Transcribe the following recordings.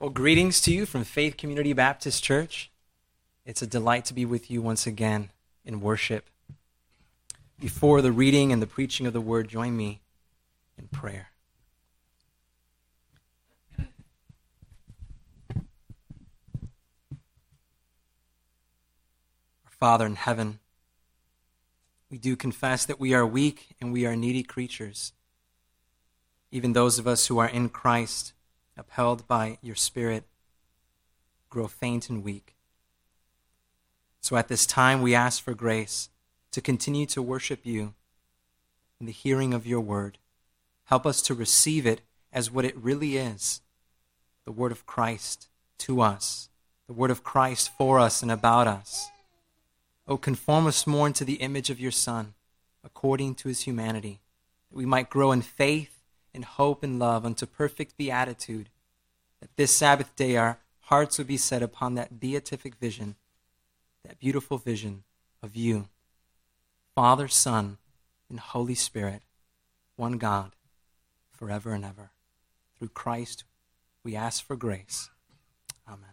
Well, greetings to you from Faith Community Baptist Church. It's a delight to be with you once again in worship. Before the reading and the preaching of the word, join me in prayer. Our Father in heaven, we do confess that we are weak and we are needy creatures. Even those of us who are in Christ upheld by your Spirit, grow faint and weak. So at this time, we ask for grace to continue to worship you in the hearing of your word. Help us to receive it as what it really is the word of Christ to us, the word of Christ for us and about us. Oh, conform us more into the image of your Son, according to his humanity, that we might grow in faith in hope and love unto perfect beatitude, that this Sabbath day our hearts would be set upon that beatific vision, that beautiful vision of you, Father, Son, and Holy Spirit, one God, forever and ever. Through Christ, we ask for grace. Amen.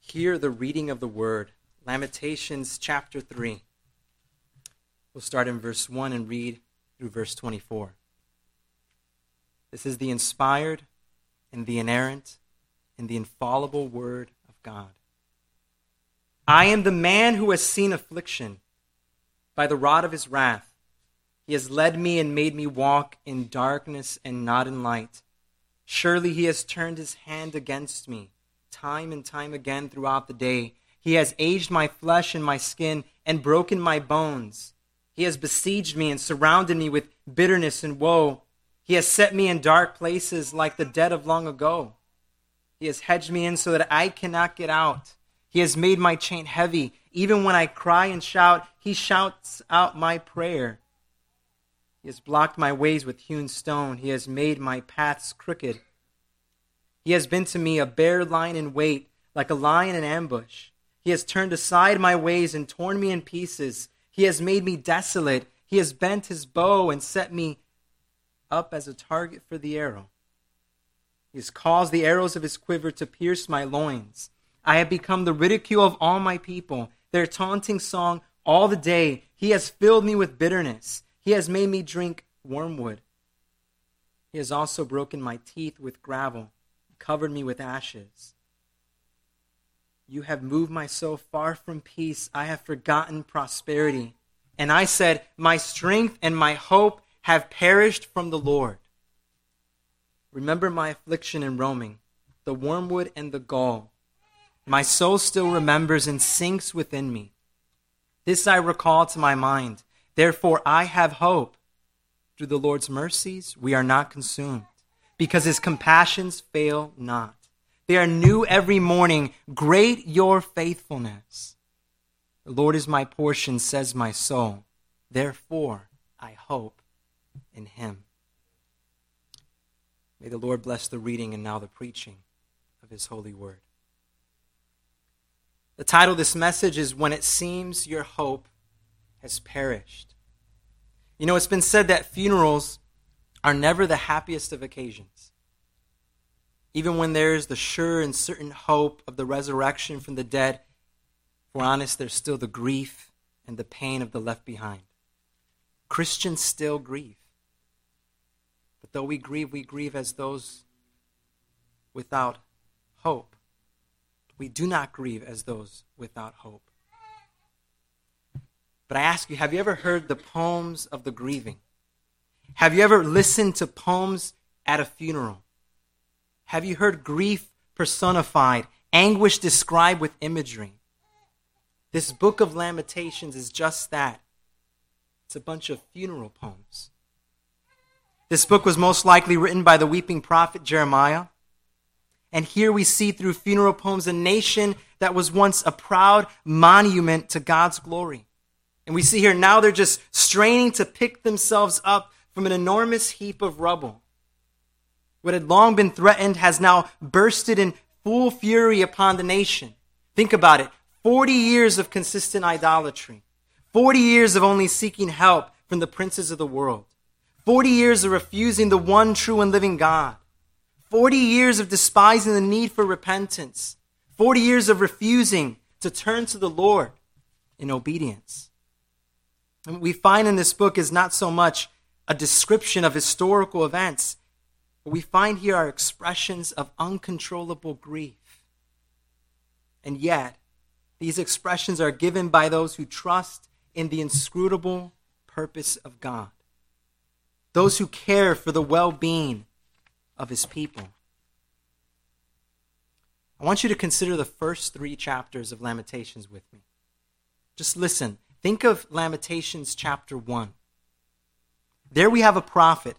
Hear the reading of the word, Lamentations chapter 3. We'll start in verse 1 and read through verse 24. This is the inspired and the inerrant and the infallible Word of God. I am the man who has seen affliction. By the rod of his wrath, he has led me and made me walk in darkness and not in light. Surely he has turned his hand against me, time and time again throughout the day. He has aged my flesh and my skin and broken my bones. He has besieged me and surrounded me with bitterness and woe. He has set me in dark places like the dead of long ago. He has hedged me in so that I cannot get out. He has made my chain heavy. Even when I cry and shout, he shouts out my prayer. He has blocked my ways with hewn stone. He has made my paths crooked. He has been to me a bear lying in wait, like a lion in ambush. He has turned aside my ways and torn me in pieces. He has made me desolate. He has bent his bow and set me up as a target for the arrow. He has caused the arrows of his quiver to pierce my loins. I have become the ridicule of all my people, their taunting song all the day. He has filled me with bitterness. He has made me drink wormwood. He has also broken my teeth with gravel, covered me with ashes. You have moved my soul far from peace. I have forgotten prosperity. And I said, My strength and my hope have perished from the Lord. Remember my affliction in roaming, the wormwood and the gall. My soul still remembers and sinks within me. This I recall to my mind. Therefore, I have hope. Through the Lord's mercies, we are not consumed, because his compassions fail not. They are new every morning. Great your faithfulness. The Lord is my portion, says my soul. Therefore, I hope in him. May the Lord bless the reading and now the preaching of his holy word. The title of this message is When It Seems Your Hope Has Perished. You know, it's been said that funerals are never the happiest of occasions. Even when there's the sure and certain hope of the resurrection from the dead, we're honest, there's still the grief and the pain of the left behind. Christians still grieve. But though we grieve, we grieve as those without hope. We do not grieve as those without hope. But I ask you, have you ever heard the poems of the grieving? Have you ever listened to poems at a funeral? Have you heard grief personified, anguish described with imagery? This book of Lamentations is just that. It's a bunch of funeral poems. This book was most likely written by the weeping prophet Jeremiah. And here we see through funeral poems a nation that was once a proud monument to God's glory. And we see here now they're just straining to pick themselves up from an enormous heap of rubble. What had long been threatened has now bursted in full fury upon the nation. Think about it. 40 years of consistent idolatry, 40 years of only seeking help from the princes of the world, 40 years of refusing the one true and living God, 40 years of despising the need for repentance, 40 years of refusing to turn to the Lord in obedience. And what we find in this book is not so much a description of historical events, but we find here are expressions of uncontrollable grief. And yet, these expressions are given by those who trust in the inscrutable purpose of God, those who care for the well being of his people. I want you to consider the first three chapters of Lamentations with me. Just listen. Think of Lamentations chapter 1. There we have a prophet,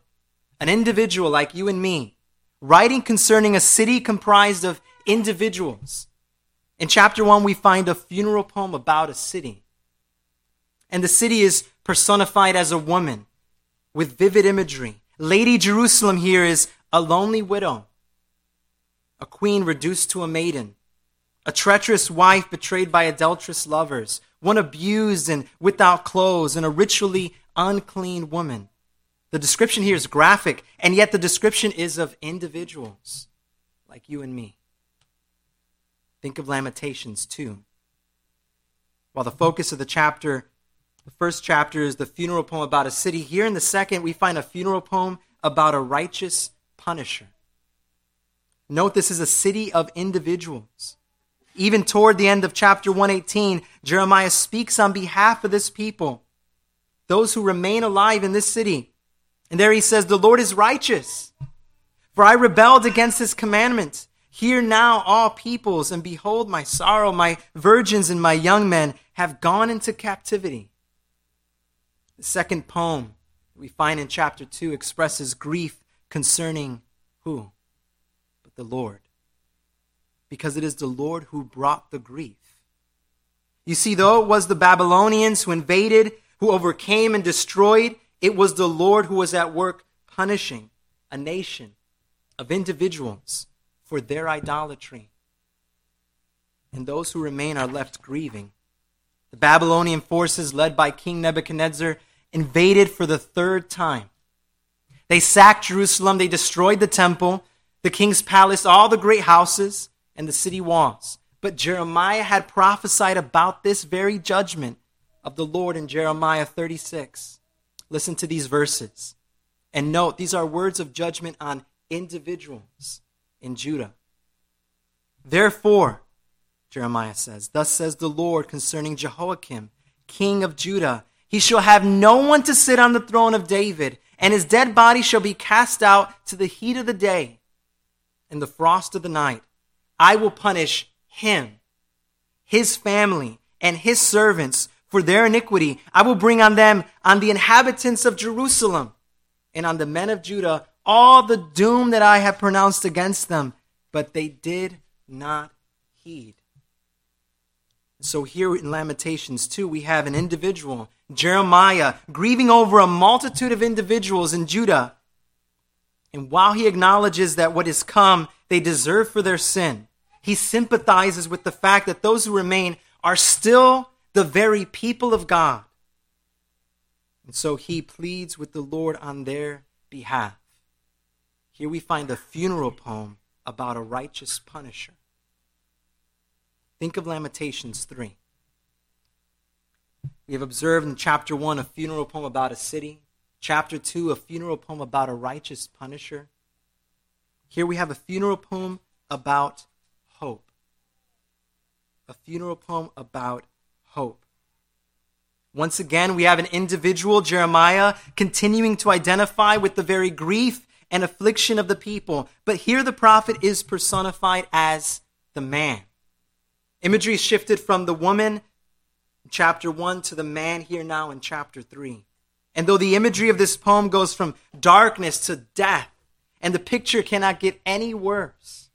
an individual like you and me, writing concerning a city comprised of individuals. In chapter 1, we find a funeral poem about a city. And the city is personified as a woman with vivid imagery. Lady Jerusalem here is a lonely widow, a queen reduced to a maiden, a treacherous wife betrayed by adulterous lovers, one abused and without clothes, and a ritually unclean woman. The description here is graphic, and yet the description is of individuals like you and me. Think of Lamentations 2. While the focus of the chapter, the first chapter is the funeral poem about a city, here in the second we find a funeral poem about a righteous punisher. Note this is a city of individuals. Even toward the end of chapter 118, Jeremiah speaks on behalf of this people, those who remain alive in this city. And there he says, The Lord is righteous, for I rebelled against his commandment. Hear now, all peoples, and behold my sorrow. My virgins and my young men have gone into captivity. The second poem we find in chapter 2 expresses grief concerning who? But the Lord. Because it is the Lord who brought the grief. You see, though it was the Babylonians who invaded, who overcame and destroyed, it was the Lord who was at work punishing a nation of individuals for their idolatry. And those who remain are left grieving. The Babylonian forces, led by King Nebuchadnezzar, invaded for the third time. They sacked Jerusalem, they destroyed the temple, the king's palace, all the great houses, and the city walls. But Jeremiah had prophesied about this very judgment of the Lord in Jeremiah 36. Listen to these verses. And note, these are words of judgment on individuals in Judah. Therefore, Jeremiah says, Thus says the Lord concerning Jehoiakim, king of Judah, he shall have no one to sit on the throne of David, and his dead body shall be cast out to the heat of the day and the frost of the night. I will punish him, his family, and his servants for their iniquity. I will bring on them, on the inhabitants of Jerusalem, and on the men of Judah, all the doom that I have pronounced against them. But they did not heed. So here in Lamentations 2, we have an individual, Jeremiah, grieving over a multitude of individuals in Judah. And while he acknowledges that what is come they deserve for their sin, he sympathizes with the fact that those who remain are still the very people of God. And so he pleads with the Lord on their behalf. Here we find a funeral poem about a righteous punisher. Think of Lamentations 3. We have observed in chapter 1 a funeral poem about a city, chapter 2 a funeral poem about a righteous punisher. Here we have a funeral poem about hope. A funeral poem about hope. Once again, we have an individual, Jeremiah, continuing to identify with the very grief and affliction of the people. But here the prophet is personified as the man. Imagery shifted from the woman chapter 1 to the man here now in chapter 3. And though the imagery of this poem goes from darkness to death, and the picture cannot get any worse,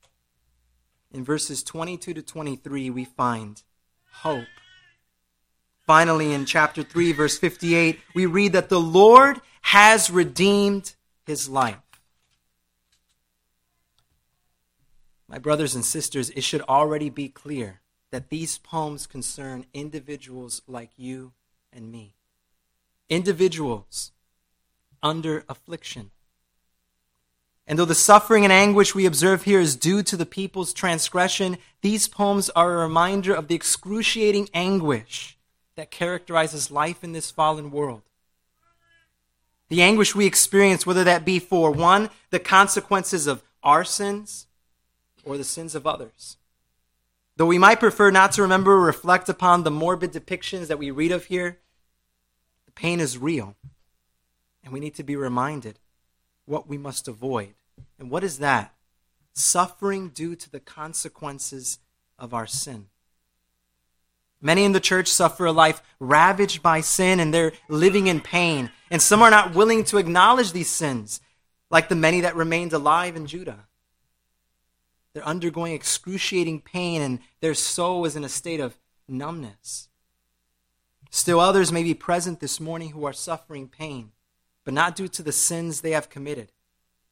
in verses 22 to 23, we find hope. Finally, in chapter 3, verse 58, we read that the Lord has redeemed his life. My brothers and sisters, it should already be clear that these poems concern individuals like you and me. Individuals under affliction. And though the suffering and anguish we observe here is due to the people's transgression, these poems are a reminder of the excruciating anguish that characterizes life in this fallen world. The anguish we experience, whether that be for one, the consequences of our sins or the sins of others. Though we might prefer not to remember or reflect upon the morbid depictions that we read of here, the pain is real. And we need to be reminded what we must avoid. And what is that? Suffering due to the consequences of our sin. Many in the church suffer a life ravaged by sin and they're living in pain. And some are not willing to acknowledge these sins, like the many that remained alive in Judah. They're undergoing excruciating pain and their soul is in a state of numbness. Still, others may be present this morning who are suffering pain, but not due to the sins they have committed,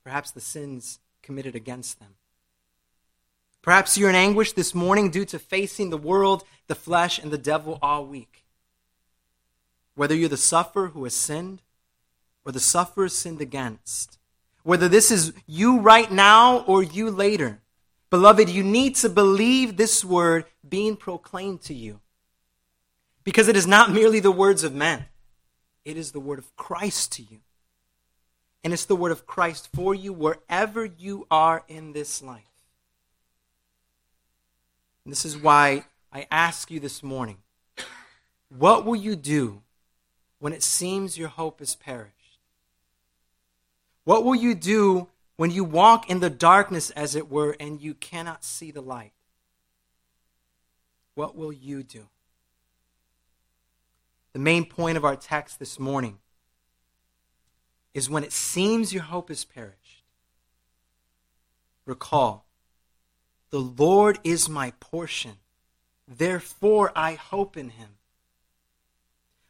perhaps the sins committed against them. Perhaps you're in anguish this morning due to facing the world, the flesh, and the devil all week. Whether you're the sufferer who has sinned or the sufferer sinned against, whether this is you right now or you later, beloved, you need to believe this word being proclaimed to you. Because it is not merely the words of men, it is the word of Christ to you. And it's the word of Christ for you wherever you are in this life. And this is why I ask you this morning what will you do when it seems your hope has perished? What will you do when you walk in the darkness, as it were, and you cannot see the light? What will you do? The main point of our text this morning is when it seems your hope has perished. Recall the Lord is my portion. Therefore, I hope in him.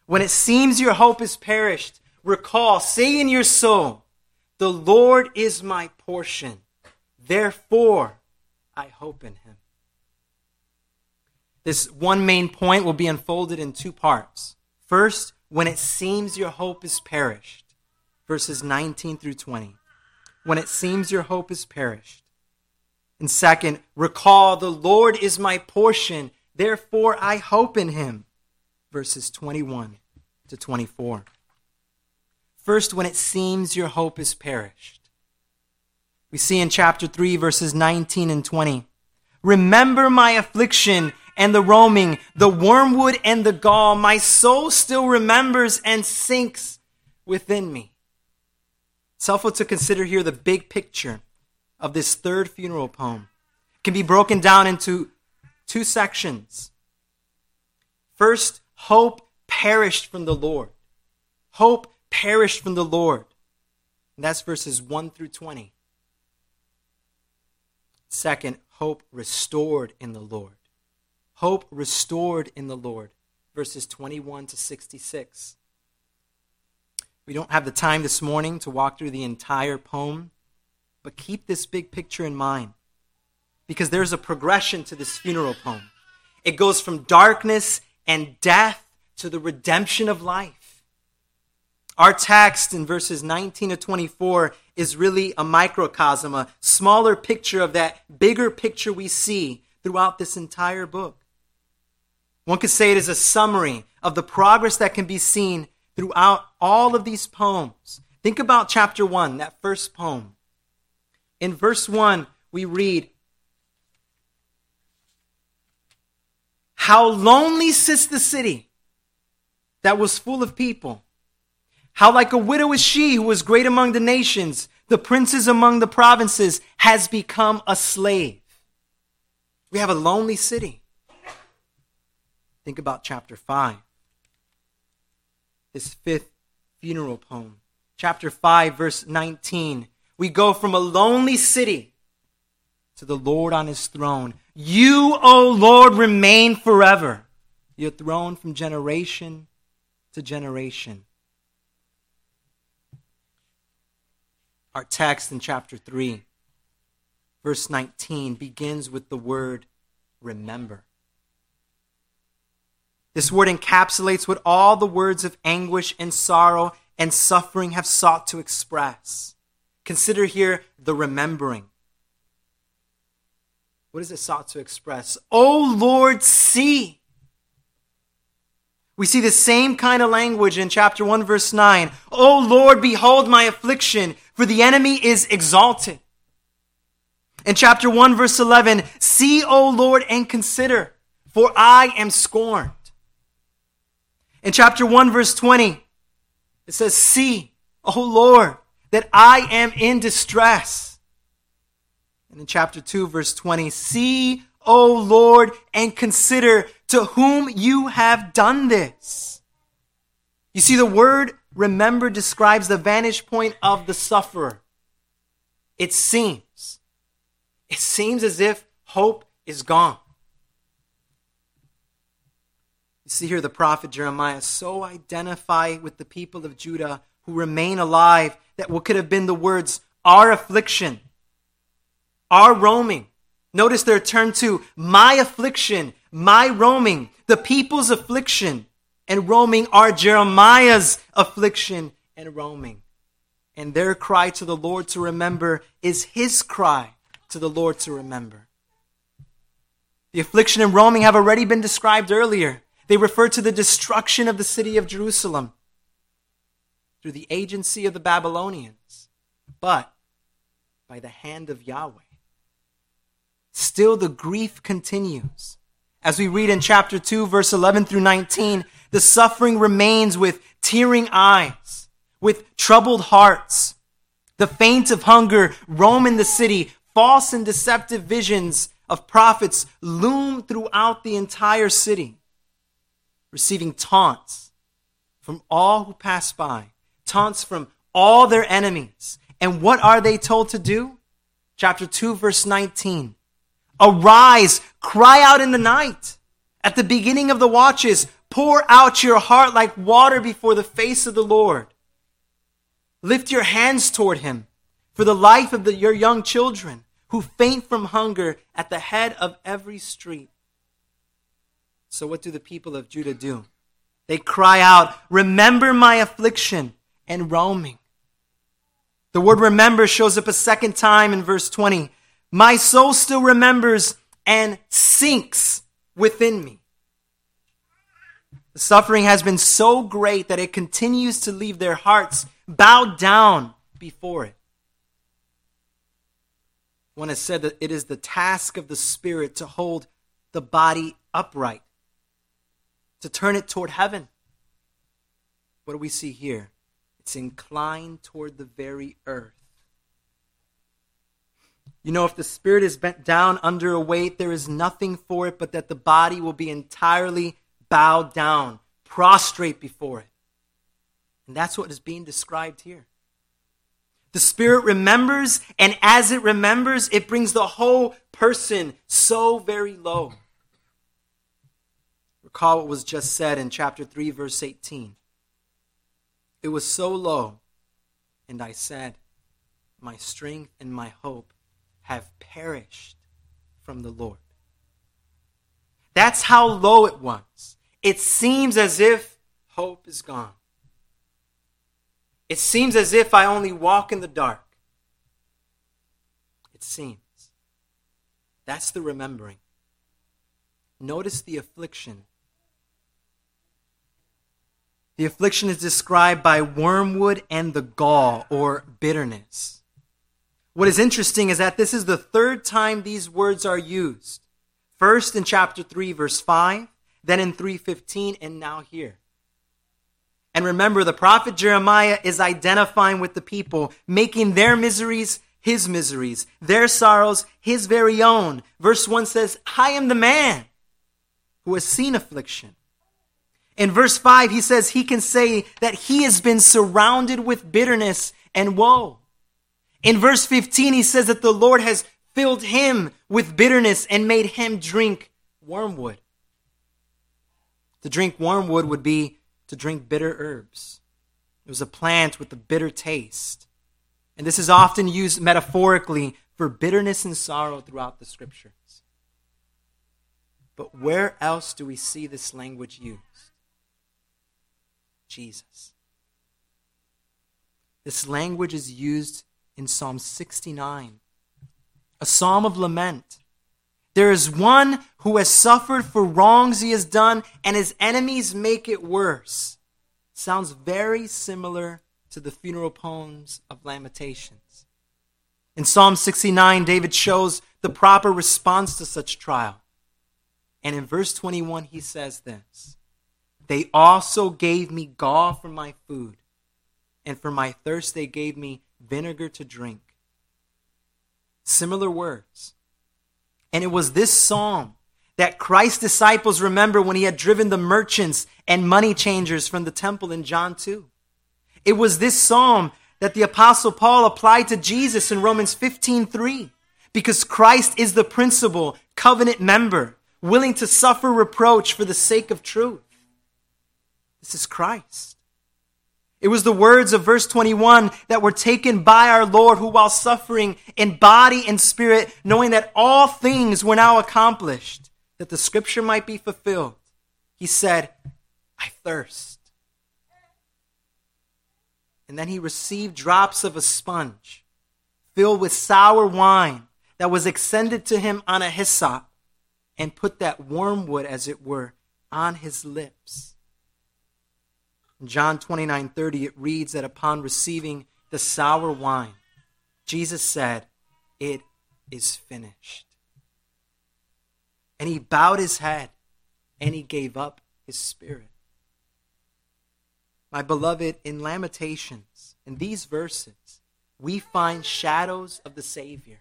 When it seems your hope is perished, recall, say in your soul, The Lord is my portion. Therefore, I hope in him. This one main point will be unfolded in two parts. First, when it seems your hope is perished, verses 19 through 20. When it seems your hope is perished. And second, recall the Lord is my portion, therefore I hope in him. Verses 21 to 24. First, when it seems your hope is perished. We see in chapter 3, verses 19 and 20. Remember my affliction and the roaming, the wormwood and the gall. My soul still remembers and sinks within me. It's helpful to consider here the big picture of this third funeral poem can be broken down into two sections. First, hope perished from the Lord. Hope perished from the Lord. And that's verses 1 through 20. Second, hope restored in the Lord. Hope restored in the Lord. Verses 21 to 66. We don't have the time this morning to walk through the entire poem. But keep this big picture in mind because there's a progression to this funeral poem. It goes from darkness and death to the redemption of life. Our text in verses 19 to 24 is really a microcosm, a smaller picture of that bigger picture we see throughout this entire book. One could say it is a summary of the progress that can be seen throughout all of these poems. Think about chapter 1, that first poem. In verse 1, we read, How lonely sits the city that was full of people. How like a widow is she who was great among the nations, the princes among the provinces, has become a slave. We have a lonely city. Think about chapter 5. This fifth funeral poem. Chapter 5, verse 19. We go from a lonely city to the Lord on his throne. You, O Lord, remain forever. Your throne from generation to generation. Our text in chapter 3, verse 19, begins with the word remember. This word encapsulates what all the words of anguish and sorrow and suffering have sought to express. Consider here the remembering. What is it sought to express? Oh Lord, see. We see the same kind of language in chapter 1, verse 9. Oh Lord, behold my affliction, for the enemy is exalted. In chapter 1, verse 11, see, O Lord, and consider, for I am scorned. In chapter 1, verse 20, it says, See, O Lord, that I am in distress. And in chapter 2, verse 20, See, O Lord, and consider to whom you have done this. You see, the word remember describes the vantage point of the sufferer. It seems. It seems as if hope is gone. You see here the prophet Jeremiah so identify with the people of Judah who remain alive that what could have been the words our affliction, our roaming. Notice they're turned to my affliction, my roaming, the people's affliction and roaming are Jeremiah's affliction and roaming. And their cry to the Lord to remember is his cry to the Lord to remember. The affliction and roaming have already been described earlier. They refer to the destruction of the city of Jerusalem through the agency of the Babylonians, but by the hand of Yahweh. Still, the grief continues. As we read in chapter 2, verse 11 through 19, the suffering remains with tearing eyes, with troubled hearts. The faint of hunger roam in the city. False and deceptive visions of prophets loom throughout the entire city, receiving taunts from all who pass by, taunts from all their enemies. And what are they told to do? Chapter 2, verse 19. Arise, cry out in the night. At the beginning of the watches, pour out your heart like water before the face of the Lord. Lift your hands toward him for the life of the, your young children who faint from hunger at the head of every street. So, what do the people of Judah do? They cry out, Remember my affliction and roaming. The word remember shows up a second time in verse 20. My soul still remembers and sinks within me. The suffering has been so great that it continues to leave their hearts bowed down before it. One has said that it is the task of the Spirit to hold the body upright, to turn it toward heaven. What do we see here? It's inclined toward the very earth. You know, if the spirit is bent down under a weight, there is nothing for it but that the body will be entirely bowed down, prostrate before it. And that's what is being described here. The Spirit remembers, and as it remembers, it brings the whole person so very low. Recall what was just said in chapter 3, verse 18. It was so low, and I said, My strength and my hope have perished from the Lord. That's how low it was. It seems as if hope is gone. It seems as if I only walk in the dark. It seems. That's the remembering. Notice the affliction. The affliction is described by wormwood and the gall, or bitterness. What is interesting is that this is the third time these words are used. First in chapter 3, verse 5, then in 315, and now here. And remember, the prophet Jeremiah is identifying with the people, making their miseries his miseries, their sorrows his very own. Verse 1 says, I am the man who has seen affliction. In verse 5, he says he can say that he has been surrounded with bitterness and woe. In verse 15, he says that the Lord has filled him with bitterness and made him drink wormwood. To drink wormwood would be to drink bitter herbs. It was a plant with a bitter taste. And this is often used metaphorically for bitterness and sorrow throughout the scriptures. But where else do we see this language used? Jesus. This language is used in Psalm 69, a psalm of lament. There is one who has suffered for wrongs he has done, and his enemies make it worse. Sounds very similar to the funeral poems of Lamentations. In Psalm 69, David shows the proper response to such trial. And in verse 21, he says this They also gave me gall for my food, and for my thirst they gave me vinegar to drink. Similar words. And it was this psalm that Christ's disciples remember when he had driven the merchants and money changers from the temple in John 2. It was this psalm that the apostle Paul applied to Jesus in Romans 15:3 because Christ is the principal covenant member willing to suffer reproach for the sake of truth. This is Christ. It was the words of verse 21 that were taken by our Lord, who while suffering in body and spirit, knowing that all things were now accomplished, that the scripture might be fulfilled, he said, I thirst. And then he received drops of a sponge filled with sour wine that was extended to him on a hyssop and put that wormwood, as it were, on his lips. In John 29 30, it reads that upon receiving the sour wine, Jesus said, It is finished. And he bowed his head and he gave up his spirit. My beloved, in Lamentations, in these verses, we find shadows of the Savior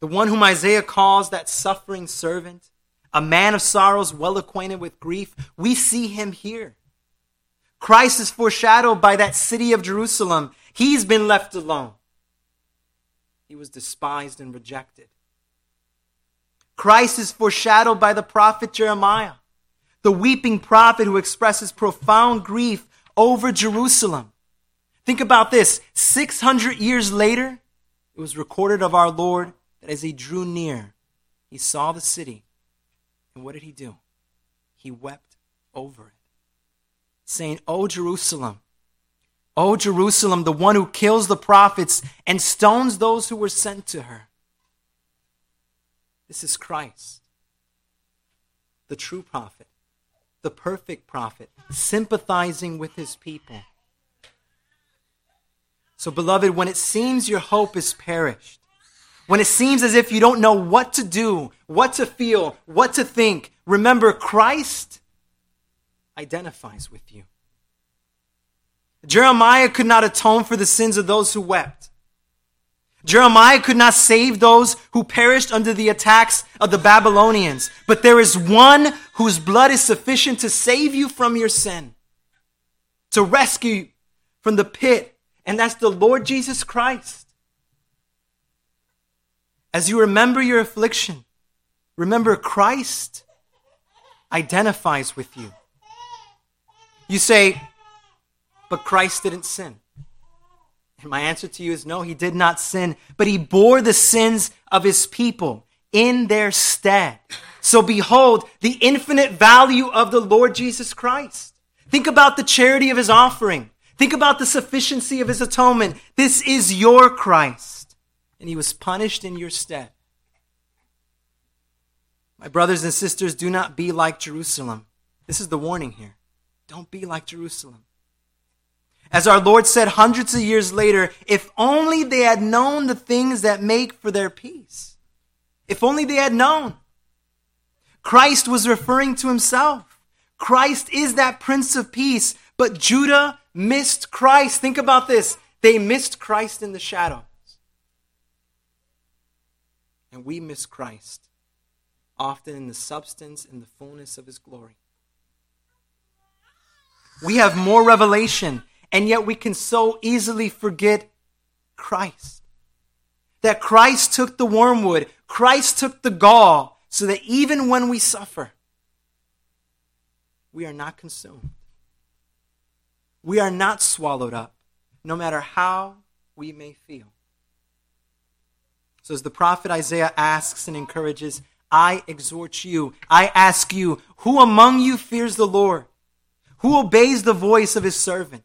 the one whom Isaiah calls that suffering servant, a man of sorrows, well acquainted with grief, we see him here. Christ is foreshadowed by that city of Jerusalem. He's been left alone. He was despised and rejected. Christ is foreshadowed by the prophet Jeremiah, the weeping prophet who expresses profound grief over Jerusalem. Think about this 600 years later, it was recorded of our Lord that as he drew near, he saw the city. And what did he do? He wept over it, saying, O Jerusalem, O Jerusalem, the one who kills the prophets and stones those who were sent to her. This is Christ, the true prophet, the perfect prophet, sympathizing with his people. So, beloved, when it seems your hope is perished, when it seems as if you don't know what to do, what to feel, what to think, remember Christ identifies with you. Jeremiah could not atone for the sins of those who wept. Jeremiah could not save those who perished under the attacks of the Babylonians. But there is one whose blood is sufficient to save you from your sin, to rescue you from the pit, and that's the Lord Jesus Christ. As you remember your affliction, remember Christ identifies with you. You say, but Christ didn't sin. And my answer to you is no, he did not sin, but he bore the sins of his people in their stead. So behold the infinite value of the Lord Jesus Christ. Think about the charity of his offering. Think about the sufficiency of his atonement. This is your Christ and he was punished in your stead. My brothers and sisters, do not be like Jerusalem. This is the warning here. Don't be like Jerusalem. As our Lord said hundreds of years later, if only they had known the things that make for their peace. If only they had known. Christ was referring to himself. Christ is that Prince of Peace, but Judah missed Christ. Think about this. They missed Christ in the shadows. and we miss Christ, often in the substance and the fullness of his glory. We have more revelation, and yet we can so easily forget Christ. That Christ took the wormwood, Christ took the gall, so that even when we suffer, we are not consumed. We are not swallowed up, no matter how we may feel. So, as the prophet Isaiah asks and encourages, I exhort you, I ask you, who among you fears the Lord? Who obeys the voice of his servant?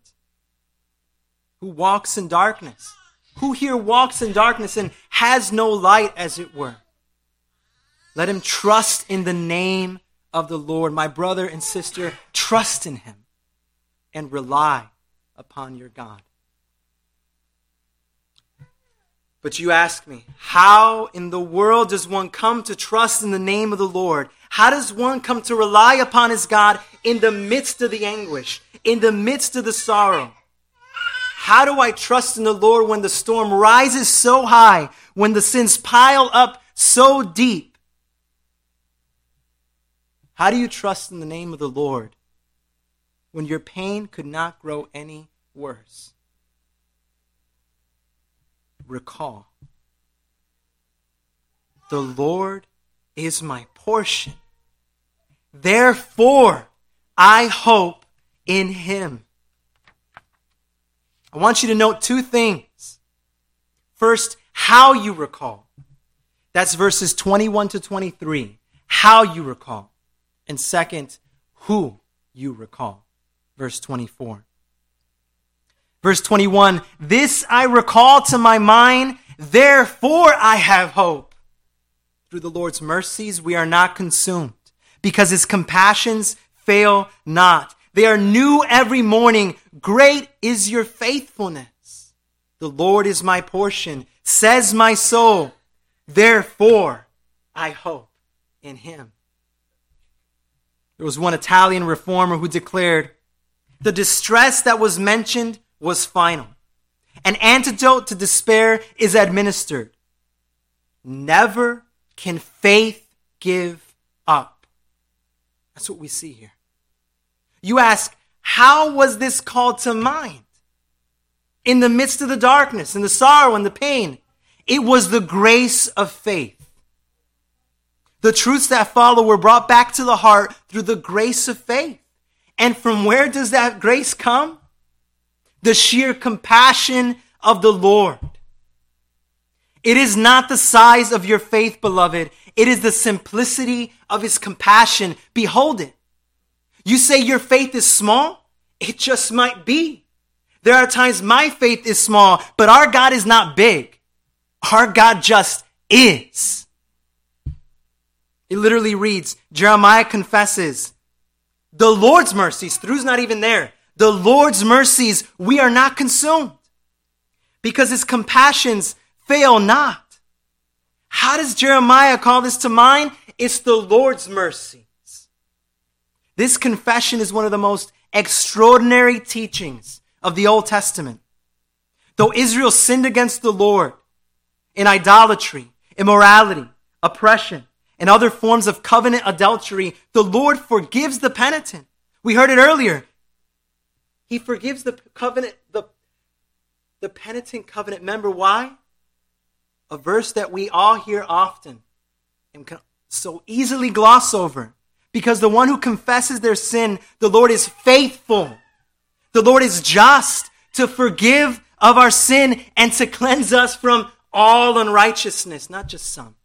who walks in darkness? Who here walks in darkness and has no light, as it were? Let him trust in the name of the Lord. My brother and sister, trust in him and rely upon your God. But you ask me, how in the world does one come to trust in the name of the Lord? How does one come to rely upon his God in the midst of the anguish, in the midst of the sorrow? How do I trust in the Lord when the storm rises so high, when the sins pile up so deep? How do you trust in the name of the Lord when your pain could not grow any worse? Recall the Lord is my portion. Therefore, I hope in him. I want you to note two things. First, how you recall. That's verses 21 to 23. How you recall. And second, who you recall. Verse 24. Verse 21 This I recall to my mind, therefore I have hope. Through the Lord's mercies we are not consumed, because his compassions fail not. They are new every morning. Great is your faithfulness. The Lord is my portion, says my soul. Therefore, I hope in him. There was one Italian reformer who declared, The distress that was mentioned was final. An antidote to despair is administered. Never can faith give up. That's what we see here. You ask, how was this called to mind? In the midst of the darkness and the sorrow and the pain, it was the grace of faith. The truths that follow were brought back to the heart through the grace of faith. And from where does that grace come? The sheer compassion of the Lord. It is not the size of your faith, beloved. It is the simplicity of his compassion. Behold it. You say your faith is small? It just might be. There are times my faith is small, but our God is not big. Our God just is. It literally reads, Jeremiah confesses, the Lord's mercies, through's not even there. The Lord's mercies, we are not consumed because his compassions fail not. How does Jeremiah call this to mind? It's the Lord's mercies. This confession is one of the most extraordinary teachings of the Old Testament. Though Israel sinned against the Lord in idolatry, immorality, oppression, and other forms of covenant adultery, the Lord forgives the penitent. We heard it earlier. He forgives the covenant, the, the penitent covenant member. Why? A verse that we all hear often and can so easily gloss over. Because the one who confesses their sin, the Lord is faithful. The Lord is just to forgive of our sin and to cleanse us from all unrighteousness, not just some.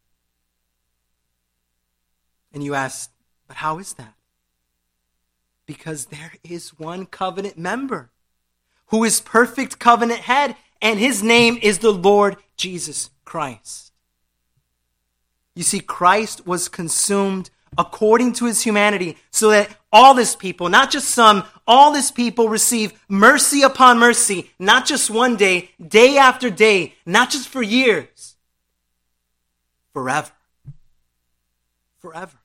And you ask, but how is that? Because there is one covenant member who is perfect covenant head, and his name is the Lord Jesus Christ. You see, Christ was consumed according to his humanity, so that all this people, not just some, all this people receive mercy upon mercy, not just one day, day after day, not just for years, forever. Forever.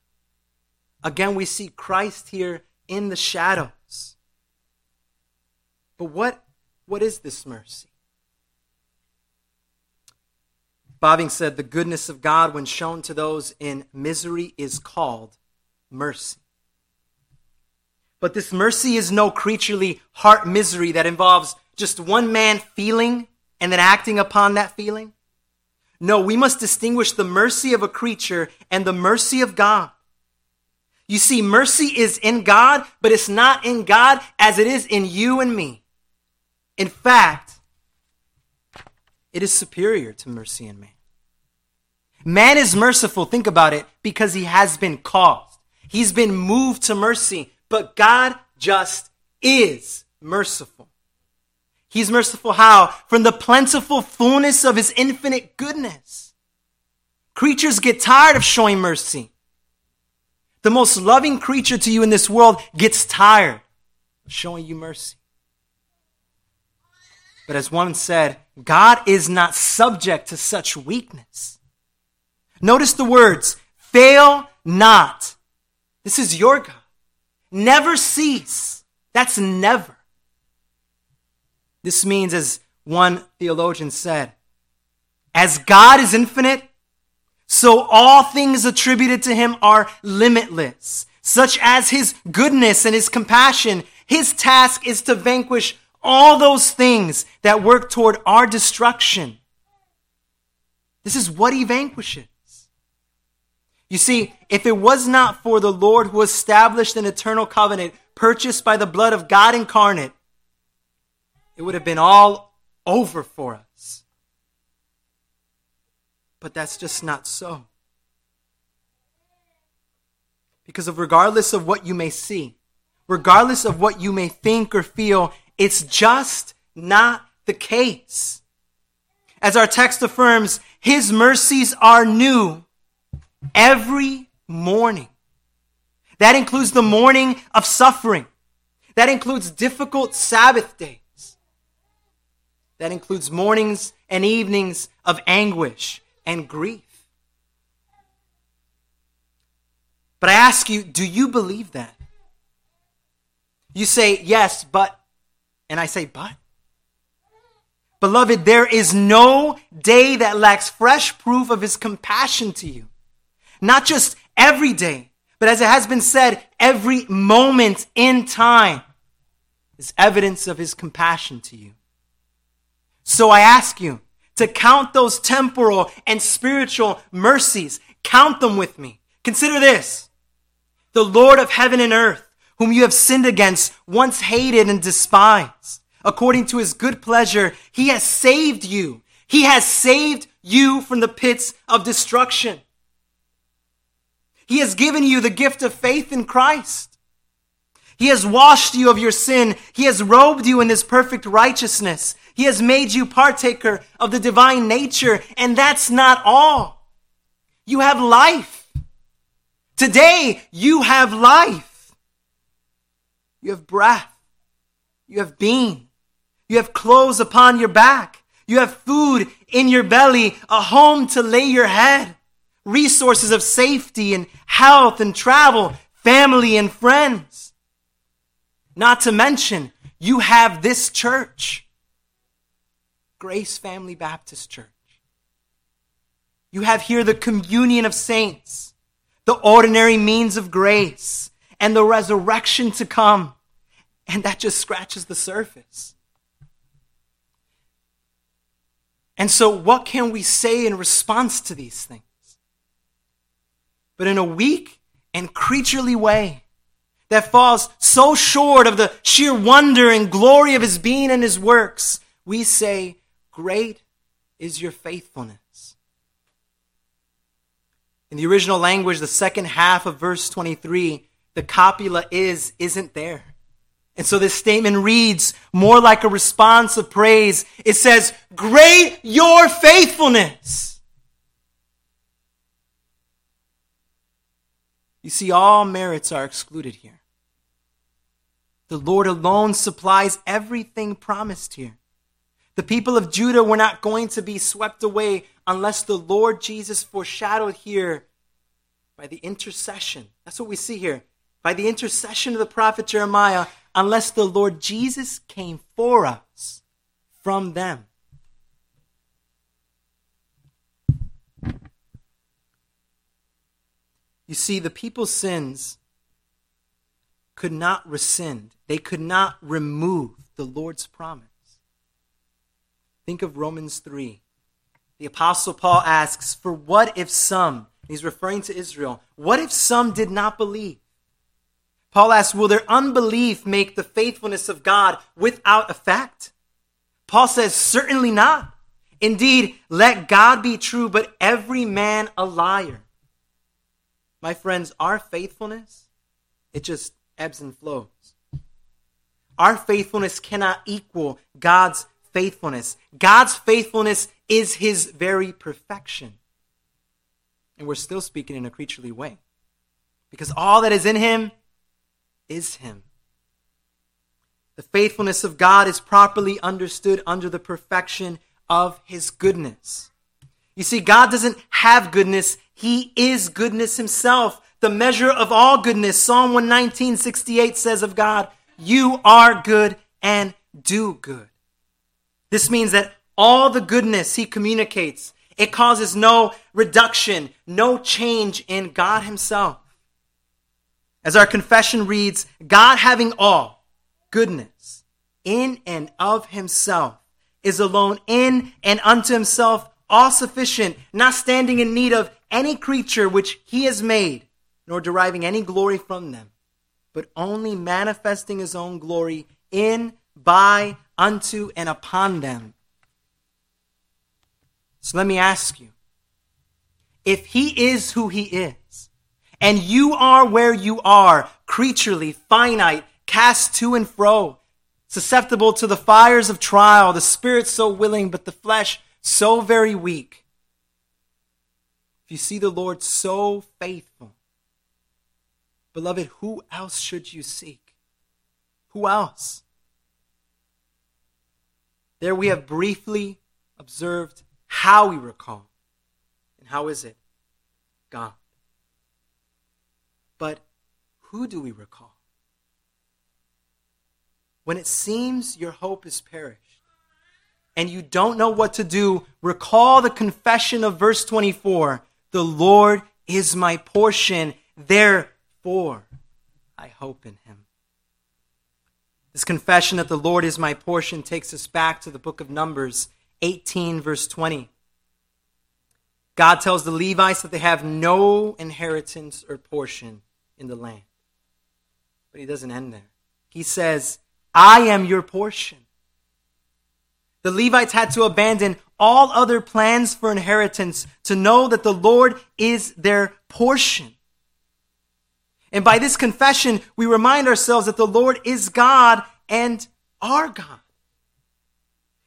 Again, we see Christ here in the shadows. But what, what is this mercy? Bavinck said, The goodness of God, when shown to those in misery, is called mercy. But this mercy is no creaturely heart misery that involves just one man feeling and then acting upon that feeling. No, we must distinguish the mercy of a creature and the mercy of God. You see, mercy is in God, but it's not in God as it is in you and me. In fact, it is superior to mercy in man. Man is merciful, think about it, because he has been caused. He's been moved to mercy, but God just is merciful. He's merciful how? From the plentiful fullness of his infinite goodness. Creatures get tired of showing mercy. The most loving creature to you in this world gets tired of showing you mercy. But as one said, God is not subject to such weakness. Notice the words, fail not. This is your God. Never cease. That's never. This means, as one theologian said, as God is infinite, so all things attributed to him are limitless, such as his goodness and his compassion. His task is to vanquish all those things that work toward our destruction. This is what he vanquishes. You see, if it was not for the Lord who established an eternal covenant purchased by the blood of God incarnate, it would have been all over for us. But that's just not so. Because of regardless of what you may see, regardless of what you may think or feel, it's just not the case. As our text affirms, His mercies are new every morning. That includes the morning of suffering. That includes difficult Sabbath days. That includes mornings and evenings of anguish and grief. But I ask you, do you believe that? You say, yes, but, and I say, but. Beloved, there is no day that lacks fresh proof of his compassion to you. Not just every day, but as it has been said, every moment in time is evidence of his compassion to you. So I ask you to count those temporal and spiritual mercies. Count them with me. Consider this. The Lord of heaven and earth, whom you have sinned against, once hated and despised. According to his good pleasure, he has saved you. He has saved you from the pits of destruction. He has given you the gift of faith in Christ. He has washed you of your sin. He has robed you in his perfect righteousness. He has made you partaker of the divine nature. And that's not all. You have life. Today, you have life. You have breath. You have being. You have clothes upon your back. You have food in your belly, a home to lay your head resources of safety and health and travel, family and friends. Not to mention, you have this church, Grace Family Baptist Church. You have here the communion of saints, the ordinary means of grace, and the resurrection to come. And that just scratches the surface. And so, what can we say in response to these things? but in a weak and creaturely way that falls so short of the sheer wonder and glory of his being and his works, we say, Great is your faithfulness. In the original language, the second half of verse 23, the copula is, isn't there. And so this statement reads more like a response of praise. It says, Great your faithfulness. You see, all merits are excluded here. The Lord alone supplies everything promised here. The people of Judah were not going to be swept away unless the Lord Jesus foreshadowed here by the intercession. That's what we see here. By the intercession of the prophet Jeremiah, unless the Lord Jesus came for us from them. You see, the people's sins could not rescind, they could not remove the Lord's promise. Think of Romans 3. The Apostle Paul asks, For what if some, he's referring to Israel, what if some did not believe? Paul asks, Will their unbelief make the faithfulness of God without effect? Paul says, Certainly not. Indeed, let God be true, but every man a liar. My friends, our faithfulness, it just ebbs and flows. our faithfulness cannot equal God's faithfulness. God's faithfulness is his very perfection. And we're still speaking in a creaturely way. Because all that is in him is him. The faithfulness of God is properly understood under the perfection of his goodness. You see, God doesn't have goodness, he is goodness himself. The measure of all goodness. Psalm 119, 68 says of God, You are good and do good. This means that all the goodness he communicates, it causes no reduction, no change in God himself. As our confession reads, God having all goodness in and of himself is alone in and unto himself all sufficient, not standing in need of any creature which he has made, nor deriving any glory from them, but only manifesting his own glory in, by, unto, and upon them. So let me ask you if he is who he is, and you are where you are, creaturely, finite, cast to and fro, susceptible to the fires of trial, the spirit so willing, but the flesh so very weak. If you see the Lord so faithful, beloved, who else should you seek? Who else? There we have briefly observed how we recall. And how is it? God. But who do we recall? When it seems your hope is perished and you don't know what to do, recall the confession of verse 24 The Lord is my portion, therefore I hope in him. This confession that the Lord is my portion takes us back to the book of Numbers 18, verse 20. God tells the Levites that they have no inheritance or portion in the land. But he doesn't end there. He says, I am your portion. The Levites had to abandon all other plans for inheritance to know that the Lord is their portion. And by this confession, we remind ourselves that the Lord is God and our God.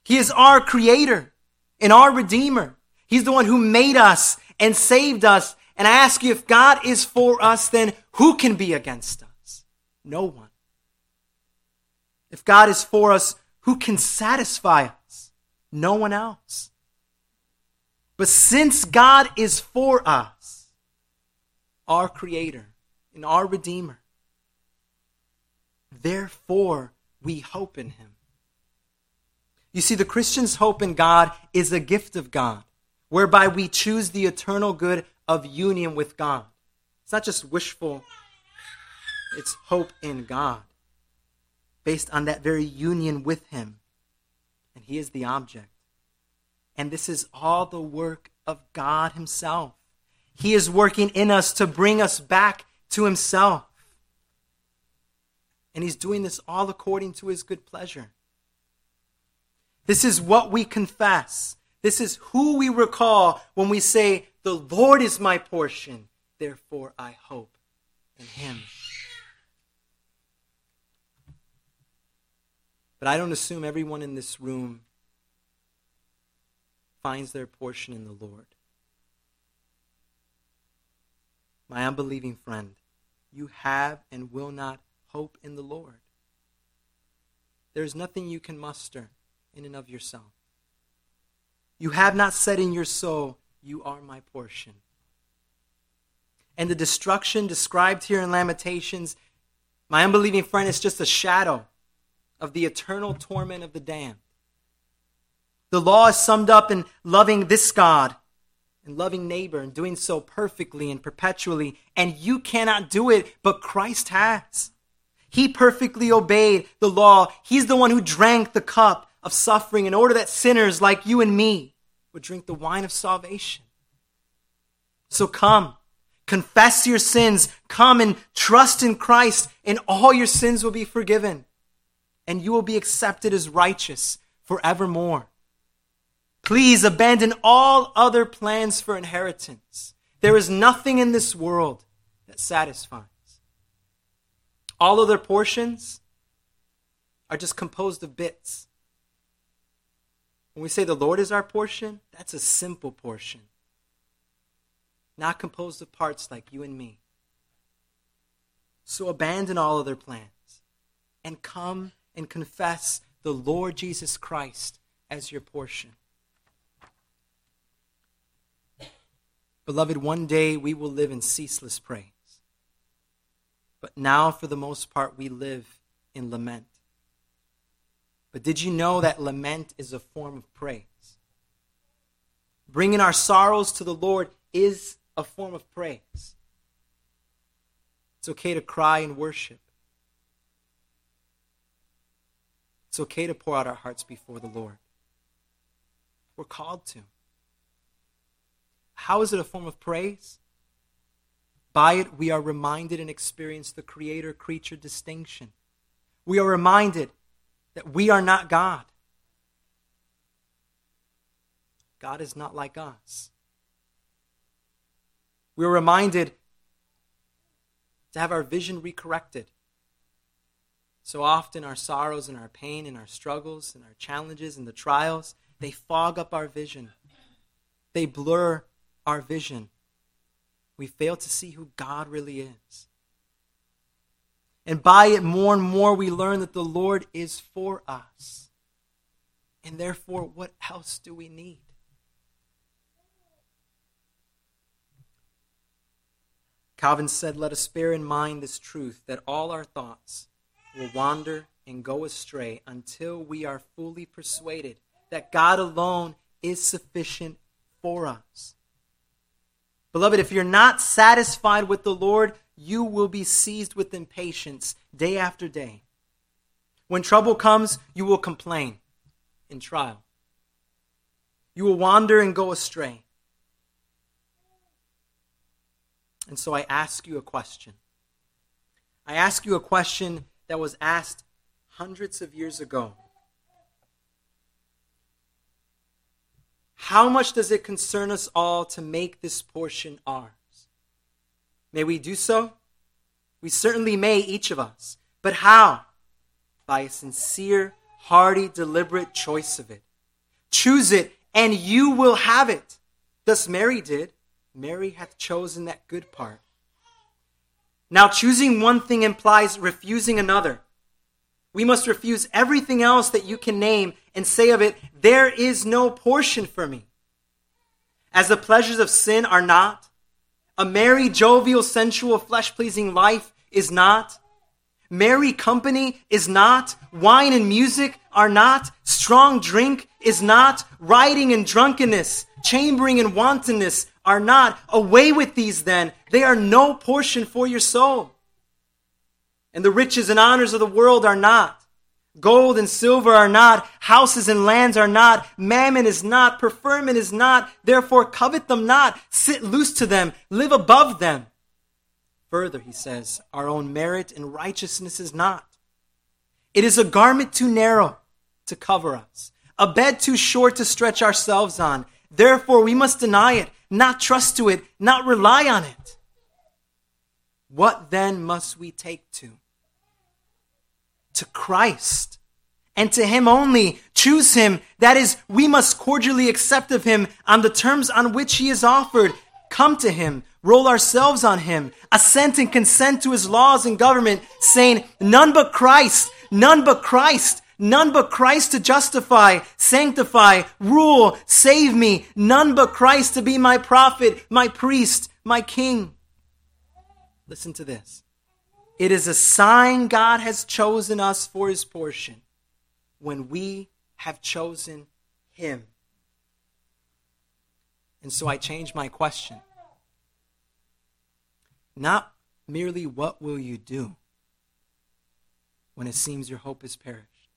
He is our creator and our redeemer. He's the one who made us and saved us. And I ask you, if God is for us, then who can be against us? No one. If God is for us, who can satisfy us? No one else. But since God is for us, our Creator and our Redeemer, therefore we hope in Him. You see, the Christian's hope in God is a gift of God, whereby we choose the eternal good of union with God. It's not just wishful, it's hope in God, based on that very union with Him. And He is the object. And this is all the work of God Himself. He is working in us to bring us back to Himself. And He's doing this all according to His good pleasure. This is what we confess. This is who we recall when we say, The Lord is my portion, therefore I hope in Him. But I don't assume everyone in this room finds their portion in the Lord. My unbelieving friend, you have and will not hope in the Lord. There is nothing you can muster in and of yourself. You have not said in your soul, You are my portion. And the destruction described here in Lamentations, my unbelieving friend, is just a shadow of the eternal torment of the damned. The law is summed up in loving this God and loving neighbor and doing so perfectly and perpetually. And you cannot do it, but Christ has. He perfectly obeyed the law. He's the one who drank the cup of suffering in order that sinners like you and me would drink the wine of salvation. So come, confess your sins, come and trust in Christ, and all your sins will be forgiven, and you will be accepted as righteous forevermore. Please abandon all other plans for inheritance. There is nothing in this world that satisfies. All other portions are just composed of bits. When we say the Lord is our portion, that's a simple portion, not composed of parts like you and me. So abandon all other plans and come and confess the Lord Jesus Christ as your portion. Beloved, one day we will live in ceaseless praise. But now, for the most part, we live in lament. But did you know that lament is a form of praise? Bringing our sorrows to the Lord is a form of praise. It's okay to cry and worship. It's okay to pour out our hearts before the Lord. We're called to. How is it a form of praise? By it, we are reminded and experience the creator creature distinction. We are reminded that we are not God. God is not like us. We are reminded to have our vision recorrected. So often, our sorrows and our pain and our struggles and our challenges and the trials, they fog up our vision. They blur our vision. We fail to see who God really is. And by it, more and more, we learn that the Lord is for us. And therefore, what else do we need? Calvin said, Let us bear in mind this truth that all our thoughts will wander and go astray until we are fully persuaded that God alone is sufficient for us. Beloved, if you're not satisfied with the Lord, you will be seized with impatience day after day. When trouble comes, you will complain in trial. You will wander and go astray. And so I ask you a question. I ask you a question that was asked hundreds of years ago. How much does it concern us all to make this portion ours? May we do so? We certainly may, each of us. But how? By a sincere, hearty, deliberate choice of it. Choose it, and you will have it. Thus Mary did. Mary hath chosen that good part. Now, choosing one thing implies refusing another. We must refuse everything else that you can name and say of it, There is no portion for me. As the pleasures of sin are not, a merry, jovial, sensual, flesh pleasing life is not, merry company is not, wine and music are not, strong drink is not, riding and drunkenness, chambering and wantonness are not. Away with these then. They are no portion for your soul and the riches and honors of the world are not. Gold and silver are not, houses and lands are not, mammon is not, preferment is not, therefore covet them not, sit loose to them, live above them. Further, he says, our own merit and righteousness is not. It is a garment too narrow to cover us, a bed too short to stretch ourselves on. Therefore, we must deny it, not trust to it, not rely on it. What then must we take to? To Christ and to Him only. Choose Him. That is, we must cordially accept of Him on the terms on which He is offered. Come to Him, roll ourselves on Him, assent and consent to His laws and government, saying, None but Christ, none but Christ, none but Christ to justify, sanctify, rule, save me, none but Christ to be my prophet, my priest, my king. Listen to this. It is a sign God has chosen us for his portion when we have chosen him. And so I change my question. Not merely what will you do when it seems your hope is perished,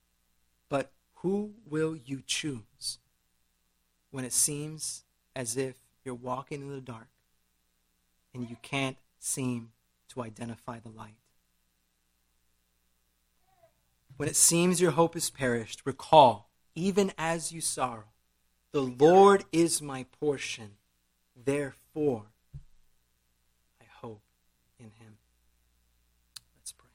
but who will you choose when it seems as if you're walking in the dark and you can't seem to identify the light. When it seems your hope is perished, recall, even as you sorrow, the Lord is my portion, therefore I hope in him. Let's pray.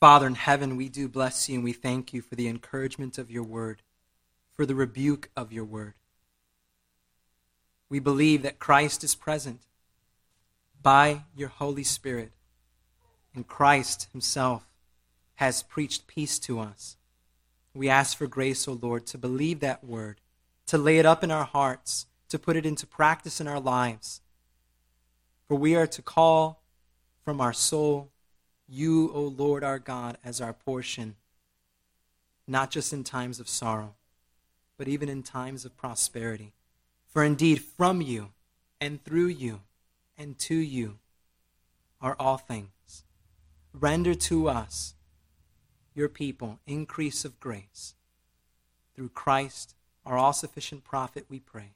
Father in heaven, we do bless you and we thank you for the encouragement of your word, for the rebuke of your word. We believe that Christ is present by your Holy Spirit, and Christ himself has preached peace to us. We ask for grace, O Lord, to believe that word, to lay it up in our hearts, to put it into practice in our lives. For we are to call from our soul you, O Lord our God, as our portion, not just in times of sorrow, but even in times of prosperity. For indeed, from you and through you and to you are all things. Render to us, your people, increase of grace. Through Christ, our all sufficient prophet, we pray.